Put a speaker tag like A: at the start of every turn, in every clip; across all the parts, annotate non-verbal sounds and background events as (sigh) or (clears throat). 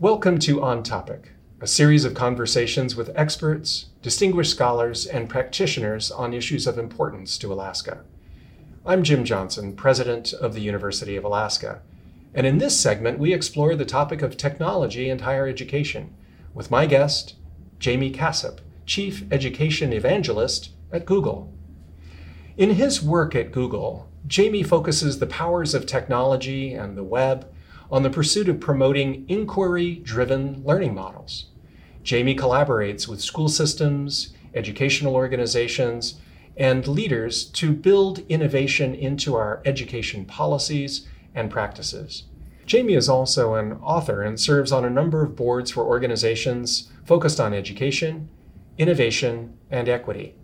A: Welcome to On Topic, a series of conversations with experts, distinguished scholars, and practitioners on issues of importance to Alaska. I'm Jim Johnson, president of the University of Alaska, and in this segment, we explore the topic of technology and higher education with my guest, Jaime Casap, Chief Education Evangelist at Google. In his work at Google, Jaime focuses the powers of technology and the web on the pursuit of promoting inquiry driven learning models. Jaime collaborates with school systems, educational organizations, and leaders to build innovation into our education policies and practices. Jaime is also an author and serves on a number of boards for organizations focused on education, innovation, and equity.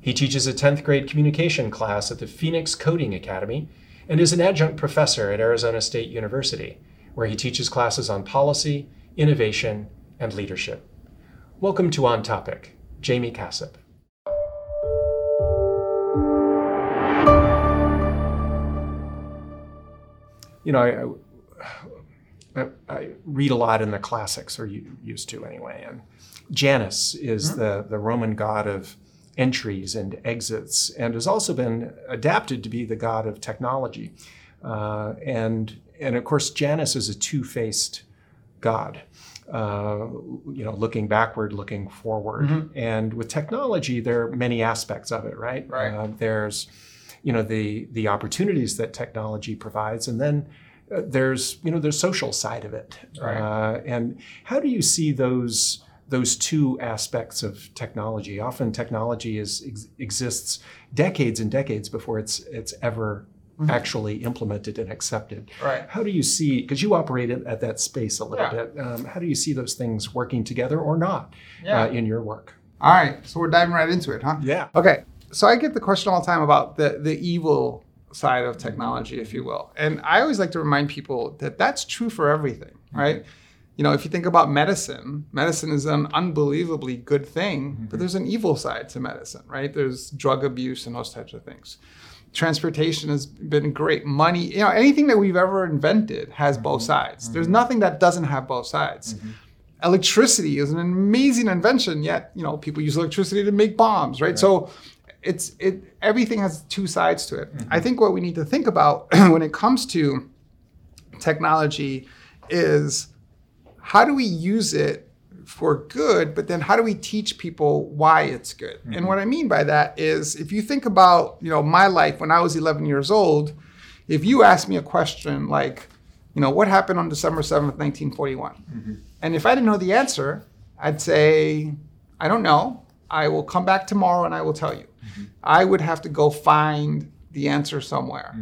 A: He teaches a 10th grade communication class at the Phoenix Coding Academy and is an adjunct professor at Arizona State University, where he teaches classes on policy, innovation, and leadership. Welcome to On Topic, Jaime Casap. You know, I, I, I, read a lot in the classics, or you used to anyway. And Janus is mm-hmm. the, the Roman god of entries and exits, and has also been adapted to be the god of technology. Uh, and and of course, Janus is a two-faced god. Uh, you know, looking backward, looking forward, mm-hmm. and with technology, there are many aspects of it, right?
B: Right. Uh,
A: there's, you know, the the opportunities that technology provides, and then uh, there's you know the social side of it.
B: Right.
A: Uh, and how do you see those? those two aspects of technology. Often technology is, ex- exists decades and decades before it's it's ever mm-hmm. actually implemented and accepted.
B: Right.
A: How do you see, because you operate at that space a little yeah. bit, um, how do you see those things working together or not yeah. uh, in your work?
B: All right, so we're diving right into it, huh?
A: Yeah.
B: Okay, so I get the question all the time about the, the evil side of technology, if you will. And I always like to remind people that that's true for everything, right? Mm-hmm. You know, if you think about medicine, medicine is an unbelievably good thing, mm-hmm. but there's an evil side to medicine, right? There's drug abuse and those types of things transportation has been great. Money, you know, anything that we've ever invented has mm-hmm. both sides. Mm-hmm. There's nothing that doesn't have both sides. Mm-hmm. Electricity is an amazing invention, yet you know people use electricity to make bombs, right? right. So it's it everything has two sides to it. I mm-hmm. think what we need to think about (clears throat) when it comes to technology is how do we use it for good, but then how do we teach people why it's good? Mm-hmm. And what I mean by that is if you think about, you know, my life when I was 11 years old, if you asked me a question like, you know, what happened on December 7th, 1941? Mm-hmm. And if I didn't know the answer, I'd say, I don't know. I will come back tomorrow and I will tell you. Mm-hmm. I would have to go find the answer somewhere.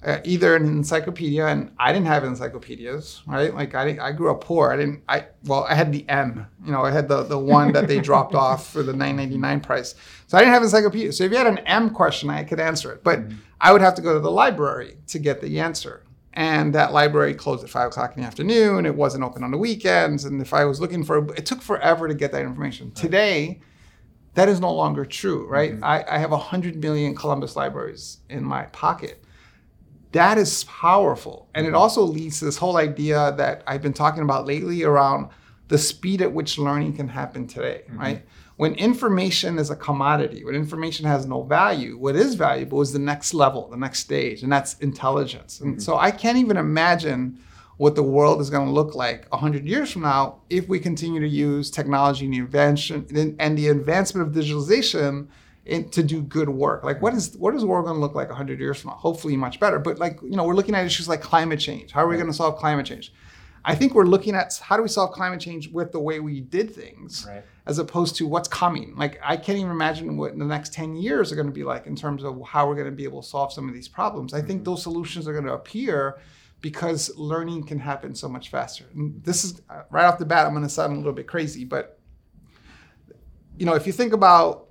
B: Uh, either an encyclopedia, and I didn't have encyclopedias, right? Like I, I grew up poor. I didn't. I well, I had the M. You know, I had the the one that they dropped (laughs) off for the 9.99 price. So I didn't have encyclopedia. So if you had an M question, I could answer it, but mm-hmm. I would have to go to the library to get the answer. And that library closed at five o'clock in the afternoon. It wasn't open on the weekends. And if I was looking for, it took forever to get that information. Today, that is no longer true, right? Mm-hmm. I, I have 100 million Columbus libraries in my pocket that is powerful. And it also leads to this whole idea that I've been talking about lately around the speed at which learning can happen today, mm-hmm. right? When information is a commodity, when information has no value, what is valuable is the next level, the next stage, and that's intelligence. And mm-hmm. so I can't even imagine what the world is going to look like 100 years from now if we continue to use technology and the invention and the advancement of digitalization in, to do good work. Like, what is what is the world going to look like 100 years from now? Hopefully, much better. But like, you know, we're looking at issues like climate change. How are we going to solve climate change? I think we're looking at how do we solve climate change with the way we did things,
A: right.
B: as opposed to what's coming. Like, I can't even imagine what the next 10 years are going to be like in terms of how we're going to be able to solve some of these problems. I think mm-hmm. those solutions are going to appear because learning can happen so much faster. And this is uh, right off the bat, I'm going to sound a little bit crazy, but you know, if you think about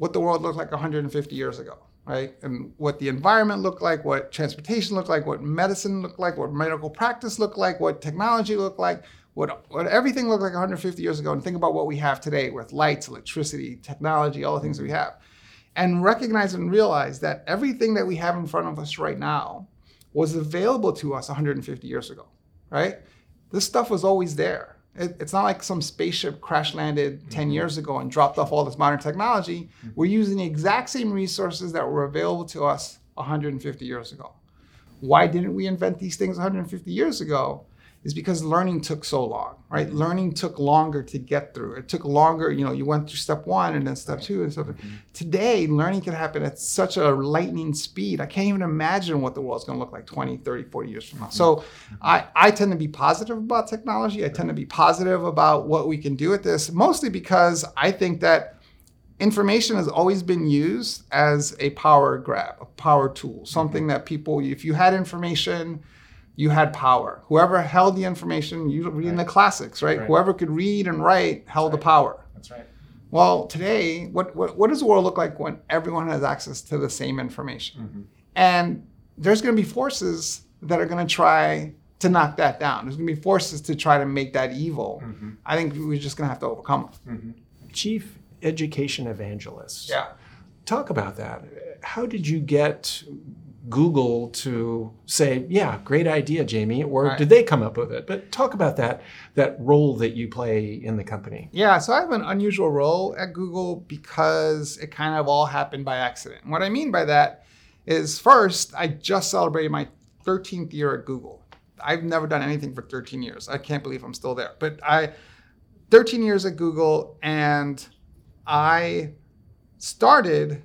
B: what the world looked like 150 years ago, right? And what the environment looked like, what transportation looked like, what medicine looked like, what medical practice looked like, what technology looked like, what, what everything looked like 150 years ago, and think about what we have today with lights, electricity, technology, all the things that we have. And recognize and realize that everything that we have in front of us right now was available to us 150 years ago, right? This stuff was always there. It, it's not like some spaceship crash landed 10 mm-hmm. years ago and dropped off all this modern technology. Mm-hmm. We're using the exact same resources that were available to us 150 years ago. Why didn't we invent these things 150 years ago? Is because learning took so long, right? Learning took longer to get through. It took longer, you know, you went through step one and then step two and step three. Mm-hmm. Today, learning can happen at such a lightning speed. I can't even imagine what the world's gonna look like 20, 30, 40 years from now. Mm-hmm. So mm-hmm. I, I tend to be positive about technology. I tend to be positive about what we can do with this, mostly because I think that information has always been used as a power grab, a power tool, something that people, if you had information, you had power. Whoever held the information, you read in the classics, right?
A: Right.
B: Whoever could read and write held the power.
A: That's right.
B: Well, today, what, what, what does the world look like when everyone has access to the same information? Mm-hmm. And there's going to be forces that are going to try to knock that down. There's going to be forces to try to make that evil. Mm-hmm. I think we're just going to have to overcome them. Mm-hmm.
A: Chief Education Evangelist.
B: Yeah.
A: Talk about that. How did you get Google to say, "Yeah, great idea, Jaime," or
B: Right.
A: did they come up with it? But talk about that that role that you play in the company.
B: Yeah, so I have an unusual role at Google because it kind of all happened by accident. What I mean by that is first, I just celebrated my 13th year at Google. I've never done anything for 13 years. I can't believe I'm still there. But I 13 years at Google and I started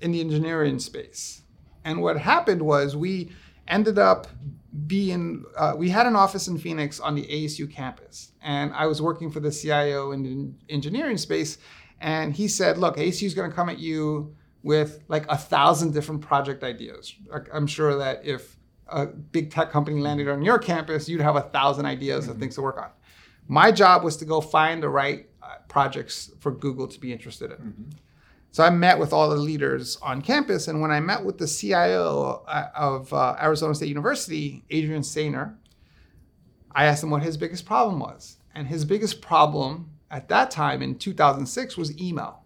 B: in the engineering space. And what happened was we ended up being, uh, we had an office in Phoenix on the ASU campus. And I was working for the CIO in the engineering space. And he said, look, ASU is going to come at you with like a thousand different project ideas. I'm sure that if a big tech company landed on your campus, you'd have a thousand ideas of things to work on. My job was to go find the right uh, projects for Google to be interested in. So I met with all the leaders on campus, and when I met with the CIO uh, of uh, Arizona State University, Adrian Sannier, I asked him what his biggest problem was, and his biggest problem at that time in 2006 was email.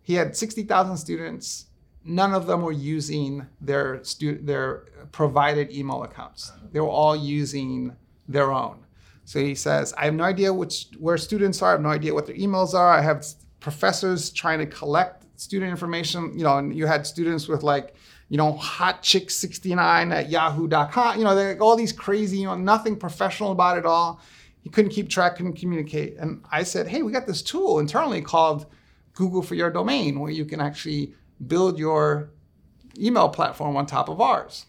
B: He had 60,000 students. None of them were using their stu- their provided email accounts. They were all using their own. So he says, I have no idea which where students are. I have no idea what their emails are. I have professors trying to collect student information. You know, and you had students with like, you know, hot chick 69 at yahoo.com. You know, they're like all these crazy, you know, nothing professional about it all. He couldn't keep track, couldn't communicate. And I said, hey, we got this tool internally called Google for your domain, where you can actually build your email platform on top of ours.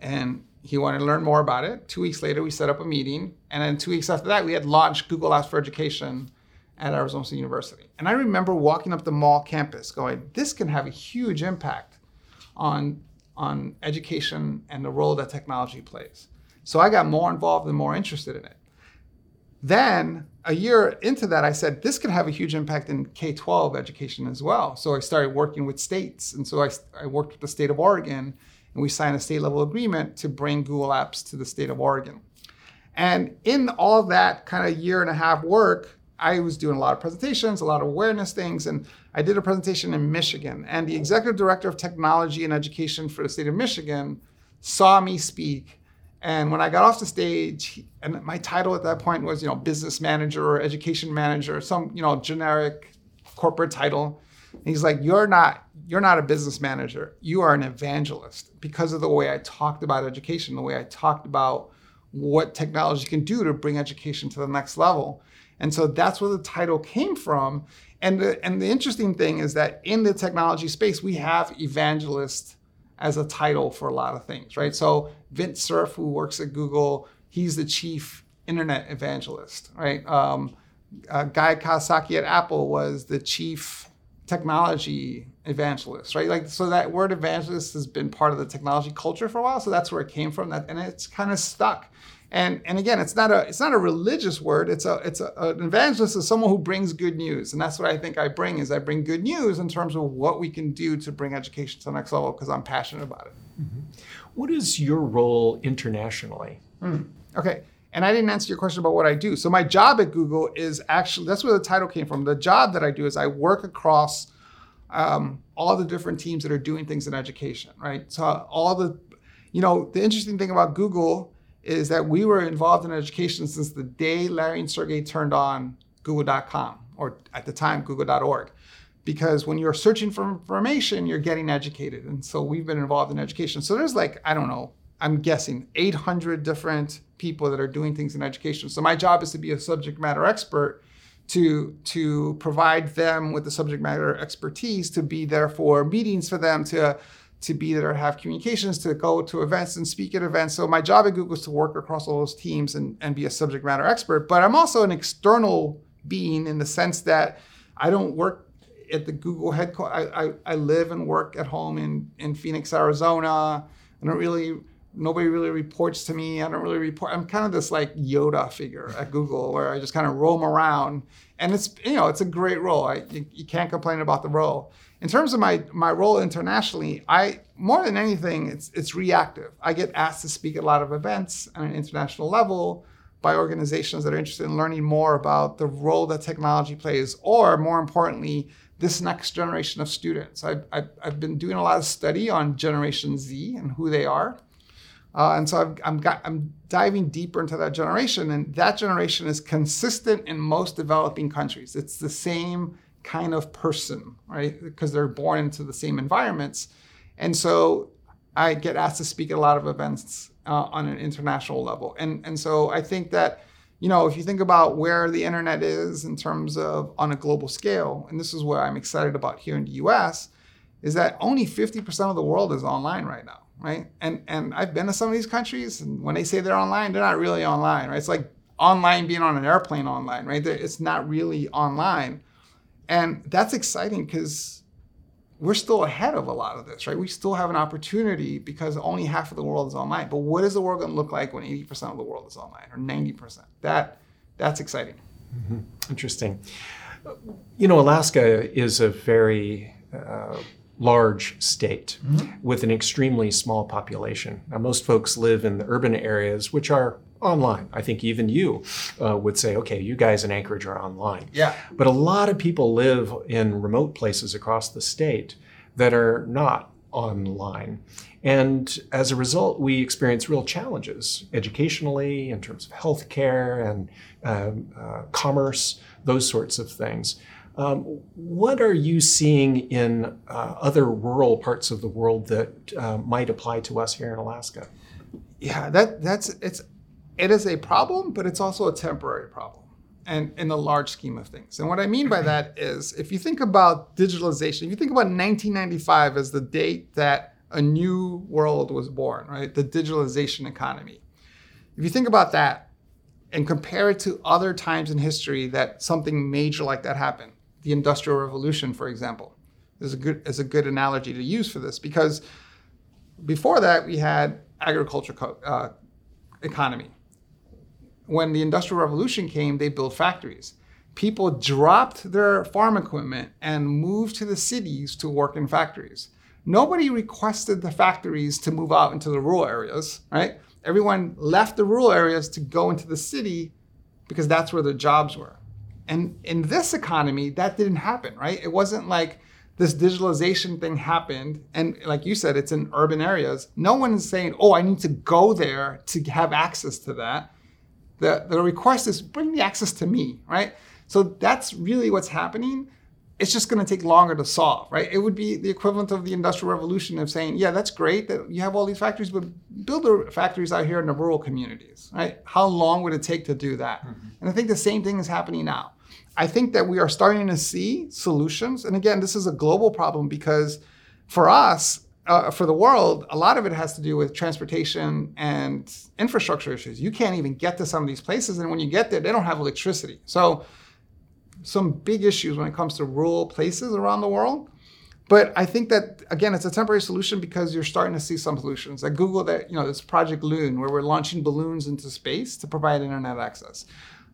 B: And he wanted to learn more about it. Two weeks later, we set up a meeting. And then two weeks after that, we had launched Google Apps for Education at Arizona State University. And I remember walking up the mall campus going, this can have a huge impact on, on education and the role that technology plays. So I got more involved and more interested in it. Then a year into that, I said, this could have a huge impact in K 12 education as well. So I started working with states. And so I, I worked with the state of Oregon, and we signed a state level agreement to bring Google Apps to the state of Oregon. And in all that kind of year and a half work, I was doing a lot of presentations, a lot of awareness things, and I did a presentation in Michigan. And the executive director of technology and education for the state of Michigan saw me speak. And when I got off the stage, and my title at that point was, you know, business manager or education manager, some, you know, generic corporate title. And he's like, "You're not, you're not a business manager. You are an evangelist because of the way I talked about education, the way I talked about what technology can do to bring education to the next level." And so that's where the title came from. And the, and the interesting thing is that in the technology space, we have evangelist as a title for a lot of things, right? So Vint Cerf, who works at Google, he's the chief internet evangelist, right? Um, uh, Guy Kawasaki at Apple was the chief technology evangelist, right? Like, so that word evangelist has been part of the technology culture for a while. So that's where it came from. That and it's kind of stuck. And and again, it's not a it's not a religious word. It's a it's a, an evangelist is someone who brings good news, and that's what I think I bring is I bring good news in terms of what we can do to bring education to the next level because I'm passionate about it.
A: What is your role internationally?
B: Okay. And I didn't answer your question about what I do. So my job at Google is actually that's where the title came from. The job that I do is I work across um, all the different teams that are doing things in education, right? So all the, you know, the interesting thing about Google is that we were involved in education since the day Larry and Sergey turned on google.com or at the time google.org because when you're searching for information you're getting educated. And so we've been involved in education. So there's like i don't know i'm guessing 800 different people that are doing things in education. So my job is to be a subject matter expert to to provide them with the subject matter expertise to be there for meetings for them to to be there have communications to go to events and speak at events. So my job at google is to work across all those teams and, and be a subject matter expert. But i'm also an external being in the sense that i don't work at the google headquarters I, I, I live and work at home in, in phoenix arizona. I don't really nobody really reports to me. I don't really report. I'm kind of this like Yoda figure at Google where I just kind of roam around. And it's, you know, it's a great role. I, you, you, can't complain about the role. In terms of my, my role internationally, I, more than anything, it's, it's reactive. I get asked to speak at a lot of events on an international level by organizations that are interested in learning more about the role that technology plays, or more importantly, this next generation of students. I've, I've, I've been doing a lot of study on Generation Z and who they are. Uh, and so I've, I'm, got, I'm diving deeper into that generation, and that generation is consistent in most developing countries. It's the same kind of person, right? Because they're born into the same environments. And so I get asked to speak at a lot of events uh, on an international level. And, and so I think that, you know, if you think about where the internet is in terms of on a global scale, and this is what I'm excited about here in the US, is that only 50% of the world is online right now right? And and I've been to some of these countries, and when they say they're online, they're not really online, right? It's like online being on an airplane online, right? It's not really online, and that's exciting because we're still ahead of a lot of this, right? We still have an opportunity because only half of the world is online. But what is the world going to look like when 80% of the world is online or 90%? That that's exciting.
A: Mm-hmm. Interesting. You know, Alaska is a very uh, large state mm-hmm. with an extremely small population. Now, most folks live in the urban areas, which are online. I think even you uh, would say, okay, you guys in Anchorage are online.
B: Yeah.
A: But a lot of people live in remote places across the state that are not online. And as a result, we experience real challenges educationally, in terms of healthcare and um, uh, commerce, those sorts of things. Um, what are you seeing in uh, other rural parts of the world that uh, might apply to us here in Alaska?
B: Yeah, that that's it's it is a problem, but it's also a temporary problem, and in the large scheme of things. And what I mean by (clears throat) that is, if you think about digitalization, if you think about 1995 as the date that a new world was born, right? The digitalization economy. If you think about that and compare it to other times in history that something major like that happened, the Industrial Revolution, for example, is a good is a good analogy to use for this because before that we had agriculture co- uh, economy. When the Industrial Revolution came, they built factories. People dropped their farm equipment and moved to the cities to work in factories. Nobody requested the factories to move out into the rural areas, right? Everyone left the rural areas to go into the city because that's where their jobs were. And in this economy, that didn't happen, right? It wasn't like this digitalization thing happened. And like you said, it's in urban areas. No one is saying, oh, I need to go there to have access to that. The, the request is bring the access to me, right? So that's really what's happening. It's just going to take longer to solve, right? It would be the equivalent of the Industrial Revolution of saying, yeah, that's great that you have all these factories, but build the factories out here in the rural communities, right? How long would it take to do that? Mm-hmm. And I think the same thing is happening now. I think that we are starting to see solutions. And again, this is a global problem because for us, uh, for the world, a lot of it has to do with transportation and infrastructure issues. You can't even get to some of these places, and when you get there, they don't have electricity. So, some big issues when it comes to rural places around the world. But I think that again, it's a temporary solution because you're starting to see some solutions. At Google, that you know, this Project Loon, where we're launching balloons into space to provide internet access.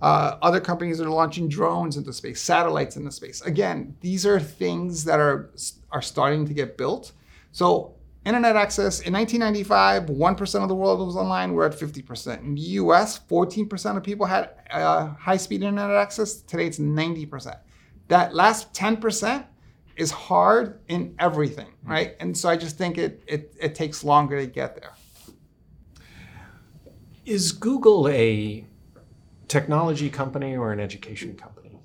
B: Uh, other companies are launching drones into space, satellites into space. Again, these are things that are are starting to get built. So internet access in 1995, one percent of the world was online. We're at 50 percent. In the U.S., 14 percent of people had uh, high-speed internet access. Today, it's 90 percent. That last 10 percent is hard in everything, right? And so I just think it, it it takes longer to get there.
A: Is Google a technology company or an education company?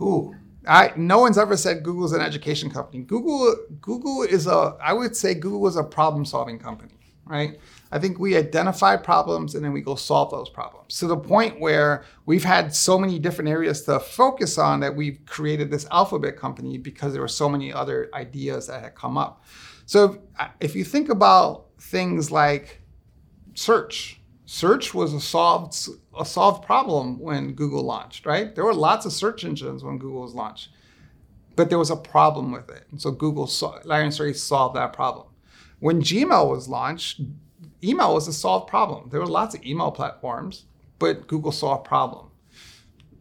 B: Ooh, I, no one's ever said Google's an education company. Google Google is a I would say Google is a problem solving company, right? I think we identify problems and then we go solve those problems to the point where we've had so many different areas to focus on that we've created this alphabet company because there were so many other ideas that had come up. So if, if you think about things like search, search was a solved a solved problem when Google launched, right? There were lots of search engines when Google was launched, but there was a problem with it, and so Google, Larry and solved that problem. When Gmail was launched, email was a solved problem. There were lots of email platforms, but Google solved a problem.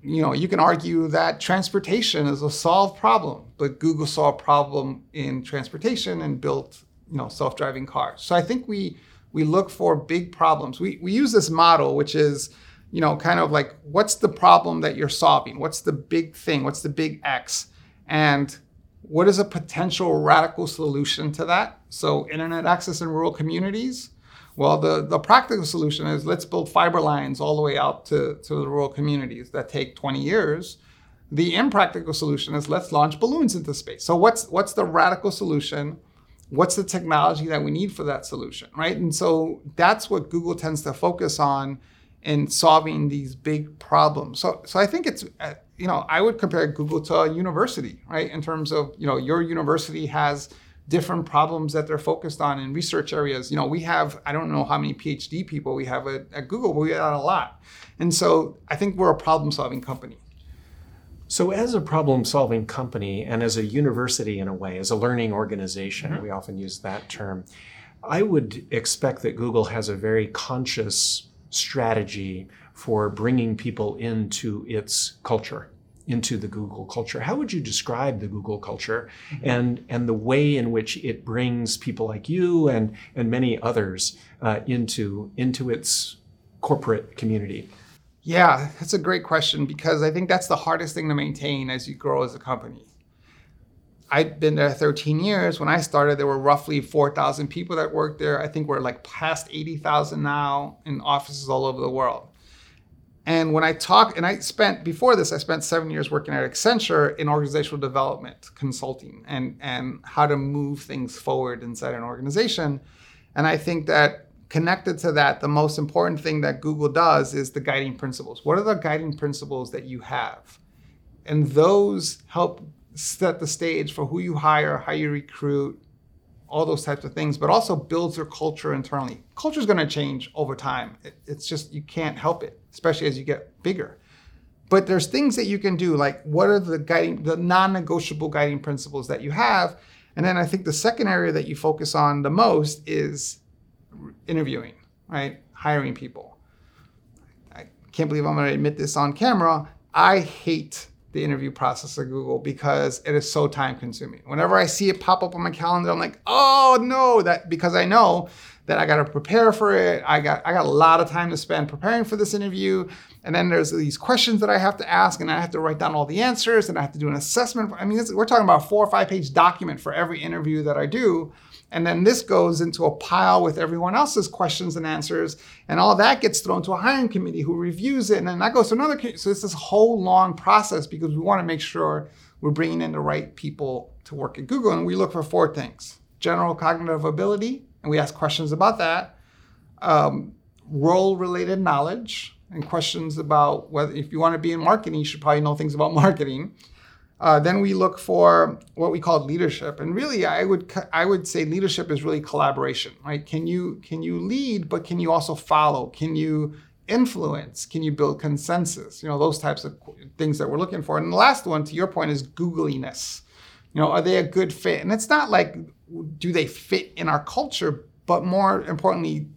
B: You know, you can argue that transportation is a solved problem, but Google saw a problem in transportation and built, you know, self-driving cars. So I think we we look for big problems. We we use this model, which is, you know, kind of like what's the problem that you're solving? What's the big thing? What's the big X? And what is a potential radical solution to that? So internet access in rural communities well, the, the practical solution is let's build fiber lines all the way out to, to the rural communities that take 20 years. The impractical solution is let's launch balloons into space. So what's what's the radical solution? What's the technology that we need for that solution, right? And so that's what Google tends to focus on in solving these big problems. So so I think it's uh, you know, I would compare Google to a university, right? In terms of, you know, your university has different problems that they're focused on in research areas. You know, we have, I don't know how many PhD people we have at, at Google, but we have a lot. And so I think we're a problem solving company.
A: So, as a problem solving company and as a university in a way, as a learning organization, mm-hmm. we often use that term, I would expect that Google has a very conscious strategy for bringing people into its culture into the Google culture. How would you describe the Google culture mm-hmm. and, and the way in which it brings people like you and, and many others uh, into, into its corporate community?
B: Yeah, that's a great question because I think that's the hardest thing to maintain as you grow as a company. I've been there 13 years. When I started, there were roughly 4,000 people that worked there. I think we're like past 80,000 now in offices all over the world. And when I talk, and I spent before this, I spent seven years working at Accenture in organizational development consulting and and how to move things forward inside an organization. And I think that connected to that, the most important thing that Google does is the guiding principles. What are the guiding principles that you have? And those help set the stage for who you hire, how you recruit, all those types of things, but also builds your culture internally. Culture is going to change over time. It, it's just, you can't help it, especially as you get bigger. But there's things that you can do, like what are the guiding, the non negotiable guiding principles that you have? And then I think the second area that you focus on the most is interviewing, right? Hiring people. I can't believe I'm going to admit this on camera. I hate the interview process at Google because it is so time consuming. Whenever I see it pop up on my calendar, I'm like, oh no, that because I know that I got to prepare for it. I got I got a lot of time to spend preparing for this interview, and then there's these questions that I have to ask, and I have to write down all the answers, and I have to do an assessment. I mean, we're talking about a four or five page document for every interview that I do. And then this goes into a pile with everyone else's questions and answers. And all that gets thrown to a hiring committee who reviews it. And then that goes to another committee. So it's this whole long process because we want to make sure we're bringing in the right people to work at Google. And we look for four things general cognitive ability, and we ask questions about that, um, role related knowledge, and questions about whether if you want to be in marketing, you should probably know things about (laughs) marketing. Uh, then we look for what we call leadership, and really, I would I would say leadership is really collaboration, right? Can you can you lead, but can you also follow? Can you influence? Can you build consensus? You know those types of things that we're looking for. And the last one, to your point, is googliness. You know, are they a good fit? And it's not like do they fit in our culture, but more importantly,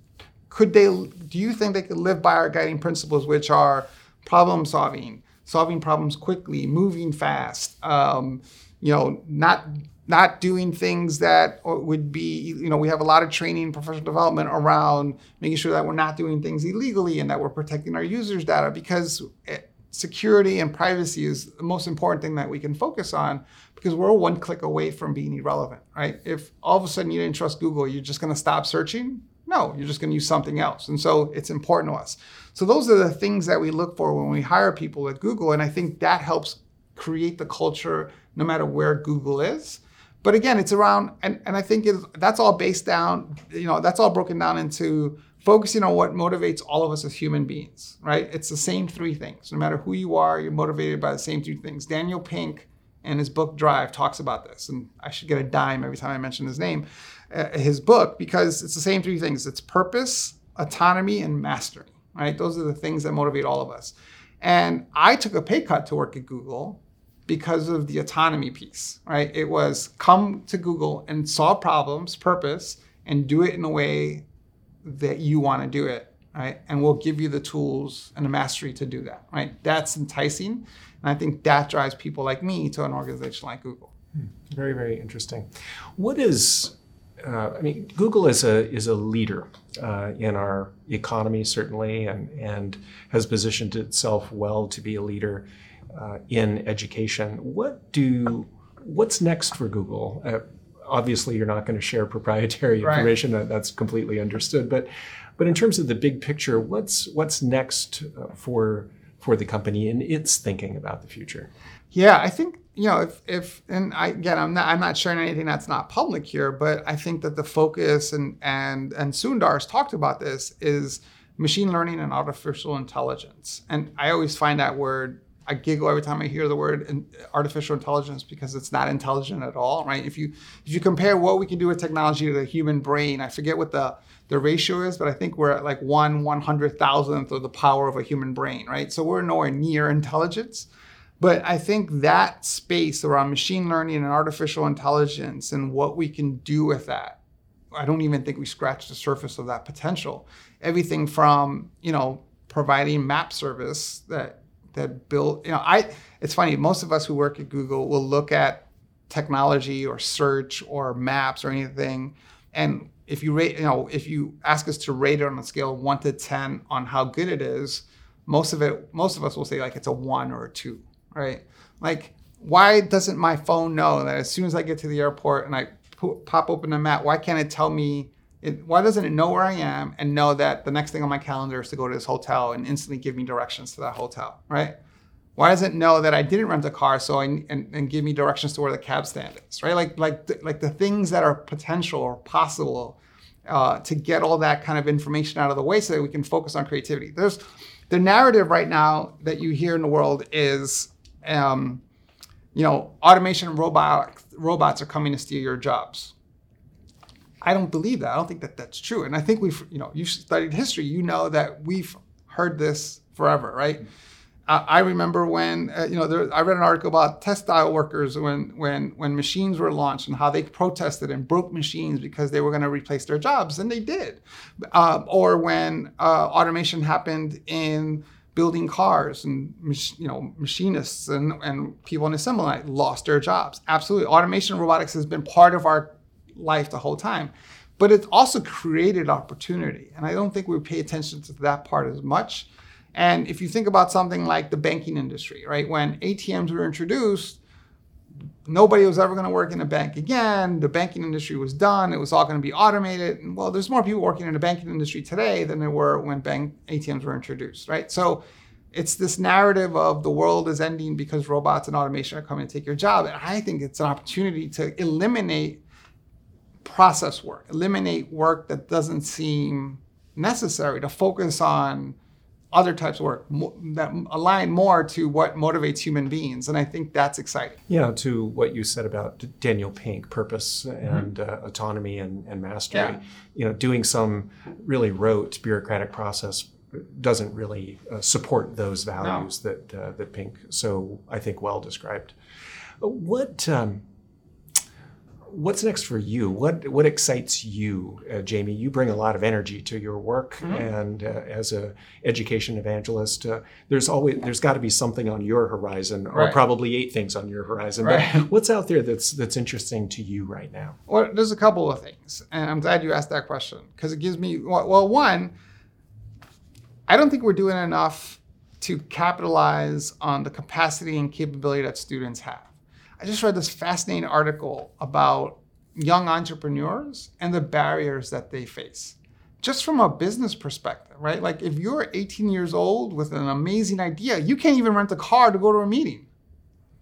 B: could they? Do you think they could live by our guiding principles, which are problem solving? Solving problems quickly, moving fast, um, you know, not not doing things that would be, you know, we have a lot of training and professional development around making sure that we're not doing things illegally and that we're protecting our users' data because security and privacy is the most important thing that we can focus on because we're one click away from being irrelevant, right? If all of a sudden you didn't trust Google, you're just going to stop searching. No, you're just going to use something else. And so it's important to us. So those are the things that we look for when we hire people at Google. And I think that helps create the culture no matter where Google is. But again, it's around, and, and I think that's all based down, you know, that's all broken down into focusing on what motivates all of us as human beings, right? It's the same three things. No matter who you are, you're motivated by the same three things. Daniel Pink and his book Drive talks about this, and I should get a dime every time I mention his name, uh, his book, because it's the same three things. It's purpose, autonomy, and mastery, right? Those are the things that motivate all of us. And I took a pay cut to work at Google because of the autonomy piece, right? It was come to Google and solve problems, purpose, and do it in a way that you want to do it, right? And we'll give you the tools and the mastery to do that, right? That's enticing. And I think that drives people like me to an organization like Google.
A: Hmm. Very, very interesting. What is, uh, I mean, Google is a, is a leader uh, in our economy, certainly, and, and has positioned itself well to be a leader uh, in education. What do, what's next for Google? Uh, obviously you're not going to share proprietary information. Right. That's completely understood. But but in terms of the big picture, what's what's next uh, for for the company in its thinking about the future?
B: Yeah, I think you know if if and I again I'm not I'm not sharing anything that's not public here, but I think that the focus and and and Sundar's talked about this is machine learning and artificial intelligence. And I always find that word I giggle every time I hear the word artificial intelligence because it's not intelligent at all, right? If you if you compare what we can do with technology to the human brain, I forget what the the ratio is, but I think we're at like one one hundred thousandth of the power of a human brain, right? So we're nowhere near intelligence. But I think that space around machine learning and artificial intelligence and what we can do with that, I don't even think we scratched the surface of that potential. Everything from, you know, providing map service that that build you know i it's funny most of us who work at google will look at technology or search or maps or anything and if you rate you know if you ask us to rate it on a scale of 1 to 10 on how good it is most of it most of us will say like it's a 1 or a 2 right like why doesn't my phone know that as soon as i get to the airport and i pop open the map why can't it tell me it, why doesn't it know where I am and know that the next thing on my calendar is to go to this hotel and instantly give me directions to that hotel, right? Why does it know that I didn't rent a car so I, and, and give me directions to where the cab stand is, right? Like like like the things that are potential or possible uh, to get all that kind of information out of the way so that we can focus on creativity. There's the narrative right now that you hear in the world is, um, you know, automation and robot, robots are coming to steal your jobs. I don't believe that. I don't think that that's true. And I think we've, you know, you studied history. You know that we've heard this forever, right? Uh, I remember when, uh, you know, there, I read an article about textile workers when, when, when machines were launched and how they protested and broke machines because they were going to replace their jobs, and they did. Uh, or when uh, automation happened in building cars and you know machinists and, and people in assembly lost their jobs absolutely automation robotics has been part of our life the whole time. But it's also created opportunity. And I don't think we pay attention to that part as much. And if you think about something like the banking industry, right? When ATMs were introduced, nobody was ever going to work in a bank again. The banking industry was done. It was all going to be automated. And well, there's more people working in the banking industry today than there were when bank ATMs were introduced, right? So it's this narrative of the world is ending because robots and automation are coming to take your job. And I think it's an opportunity to eliminate process work, eliminate work that doesn't seem necessary to focus on other types of work that align more to what motivates human beings. And I think that's exciting.
A: Yeah, to what you said about Daniel Pink, purpose and mm-hmm. uh, autonomy and, and mastery. Yeah. You know, doing some really rote bureaucratic process doesn't really uh, support those values no. that uh, that Pink so I think well described. What um, what's next for you? What what excites you, uh, Jaime? You bring a lot of energy to your work, mm-hmm. and uh, as a education evangelist, uh, there's always there's got to be something on your horizon, or right. probably eight things on your horizon. Right. But (laughs) what's out there that's that's interesting to you right now?
B: Well, there's a couple of things, and I'm glad you asked that question because it gives me well, one. I don't think we're doing enough to capitalize on the capacity and capability that students have. I just read this fascinating article about young entrepreneurs and the barriers that they face just from a business perspective, right? Like if you're 18 years old with an amazing idea, you can't even rent a car to go to a meeting,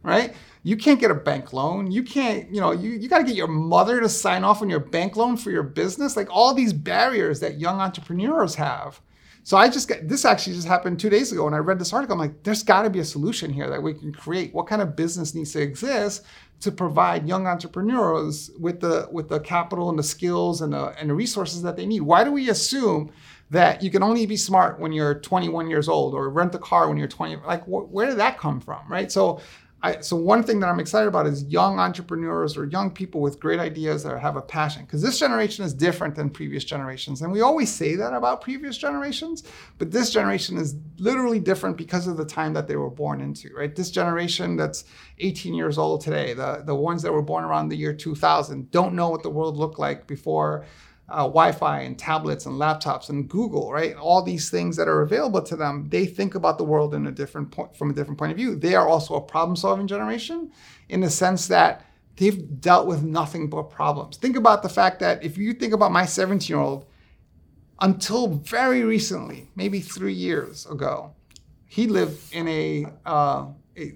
B: right? You can't get a bank loan. You can't, you know, you, you got to get your mother to sign off on your bank loan for your business. Like all these barriers that young entrepreneurs have. So I just got this actually just happened two days ago when I read this article. I'm like, there's got to be a solution here that we can create. What kind of business needs to exist to provide young entrepreneurs with the with the capital and the skills and the and the resources that they need? Why do we assume that you can only be smart when you're 21 years old or rent a car when you're 20? Like, wh- where did that come from, right? So I, so one thing that I'm excited about is young entrepreneurs or young people with great ideas that have a passion because this generation is different than previous generations. And we always say that about previous generations but this generation is literally different because of the time that they were born into right? This generation that's 18 years old today the, the ones that were born around the year 2000 don't know what the world looked like before uh, Wi-Fi and tablets and laptops and Google, right? All these things that are available to them, they think about the world in a different point from a different point of view. They are also a problem-solving generation in the sense that they've dealt with nothing but problems. Think about the fact that if you think about my 17-year-old, until very recently, maybe three years ago, he lived in a, uh, a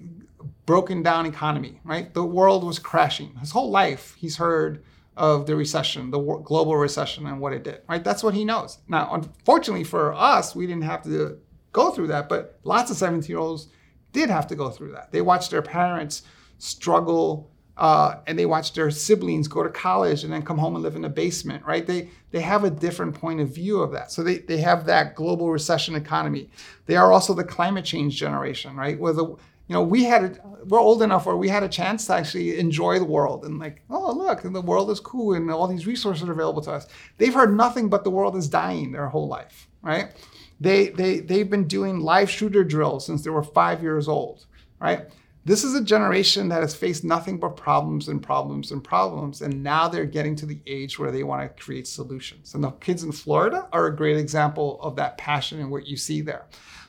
B: broken down economy, right? The world was crashing. His whole life, he's heard of the recession, the global recession, and what it did. Right? That's what he knows. Now, unfortunately for us, we didn't have to go through that, but lots of 17 year olds did have to go through that. They watched their parents struggle. Uh, and they watched their siblings go to college and then come home and live in a basement, right? They they have a different point of view of that. So they, they have that global recession economy. They are also the climate change generation, right? Where the you know, we had a, we're old enough where we had a chance to actually enjoy the world and like, oh look, the world is cool and all these resources are available to us. They've heard nothing but the world is dying their whole life, right? They they they've been doing live shooter drills since they were five years old, right? This is a generation that has faced nothing but problems and problems and problems, and now they're getting to the age where they want to create solutions. And the kids in Florida are a great example of that passion and what you see there.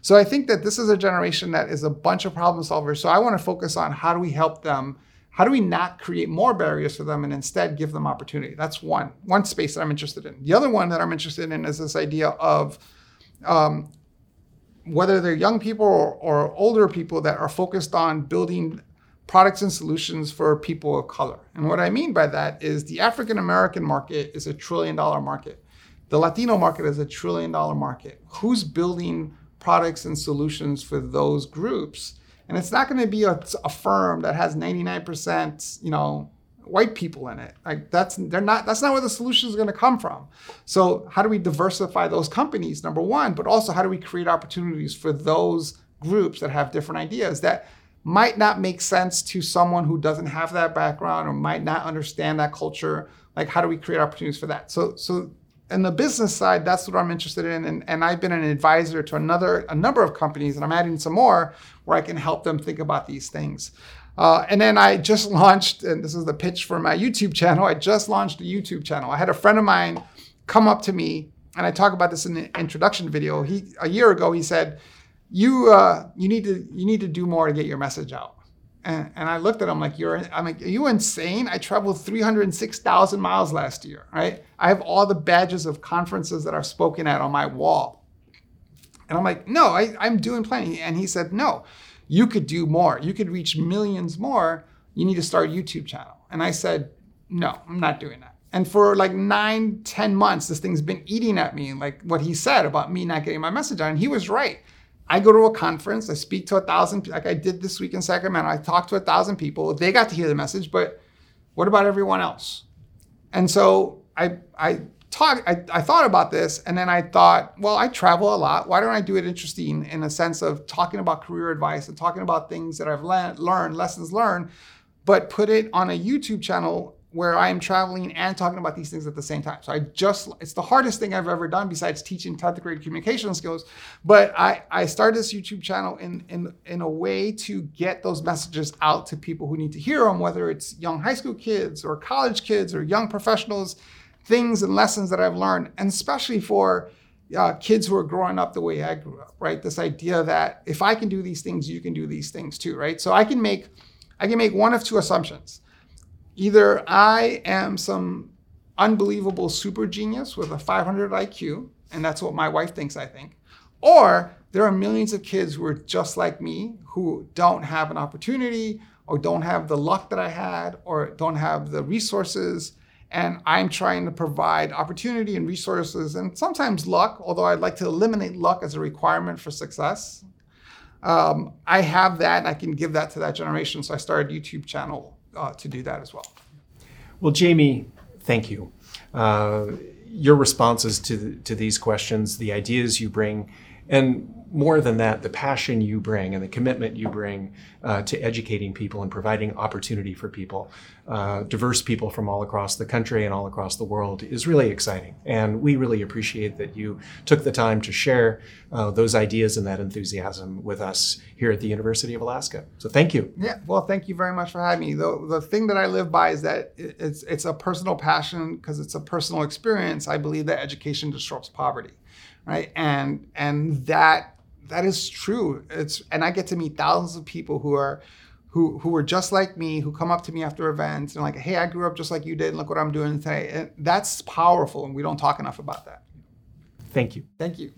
B: So I think that this is a generation that is a bunch of problem solvers. So I want to focus on how do we help them? How do we not create more barriers for them and instead give them opportunity? That's one one space that I'm interested in. The other one that I'm interested in is this idea of um, whether they're young people or, or older people that are focused on building products and solutions for people of color. And what I mean by that is the African American market is a trillion dollar market. The Latino market is a trillion dollar market. Who's building products and solutions for those groups. And it's not going to be a, a firm that has 99%, you know, white people in it. Like that's they're not that's not where the solution is going to come from. So how do we diversify those companies? Number one, but also how do we create opportunities for those groups that have different ideas that might not make sense to someone who doesn't have that background or might not understand that culture. Like how do we create opportunities for that? So so in the business side, that's what I'm interested in. And, and I've been an advisor to another a number of companies, and I'm adding some more where I can help them think about these things. Uh, and then I just (laughs) launched, and this is the pitch for my YouTube channel. I just launched a YouTube channel. I had a friend of mine come up to me, and I talk about this in the introduction video. He a year ago he said, "You uh, you need to you need to do more to get your message out." And, and I looked at him like, you're, I'm like, are you insane? I traveled 306,000 miles last year, right? I have all the badges of conferences that I've spoken at on my wall. And I'm like, no, I, I'm doing plenty. And he said, no, you could do more. You could reach millions more. You need to start a YouTube channel. And I said, no, I'm not doing that. And for like nine, ten months, this thing's been eating at me, like what he said about me not getting my message out. And he was right. I go to a conference, I speak to a thousand, like I did this week in Sacramento. I talked to a thousand people. They got to hear the message, but what about everyone else? And so I, I talked, I, I thought about this, and then I thought, well, I travel a lot. Why don't I do it interesting in a sense of talking about career advice and talking about things that I've le- learned, lessons learned, but put it on a YouTube channel where I am traveling and talking about these things at the same time. So I just, it's the hardest thing I've ever done besides teaching 10th grade communication skills. But I, I started this YouTube channel in, in, in a way to get those messages out to people who need to hear them, whether it's young high school kids or college kids or young professionals, things and lessons that I've learned, and especially for uh, kids who are growing up the way I grew up, right? This idea that if I can do these things, you can do these things too, right? So I can make, I can make one of two assumptions either I am some unbelievable super genius with a 500 IQ, and that's what my wife thinks I think. Or there are millions of kids who are just like me who don't have an opportunity or don't have the luck that I had or don't have the resources. And I'm trying to provide opportunity and resources and sometimes luck, although I'd like to eliminate luck as a requirement for success. Um, I have that and I can give that to that generation. So I started YouTube channel uh, to do that as well.
A: Well, Jaime, thank you. Uh, your responses to, to these questions, the ideas you bring, and more than that, the passion you bring and the commitment you bring uh, to educating people and providing opportunity for people, uh, diverse people from all across the country and all across the world, is really exciting. And we really appreciate that you took the time to share uh, those ideas and that enthusiasm with us here at the University of Alaska. So thank you.
B: Yeah, well, thank you very much for having me. The, the thing that I live by is that it's, it's a personal passion because it's a personal experience. I believe that education disrupts poverty right? And and that that is true. It's and I get to meet thousands of people who are who who are just like me, who come up to me after events and like, hey, I grew up just like you did, and look what I'm doing today. And that's powerful, and we don't talk enough about that.
A: Thank you.
B: Thank you.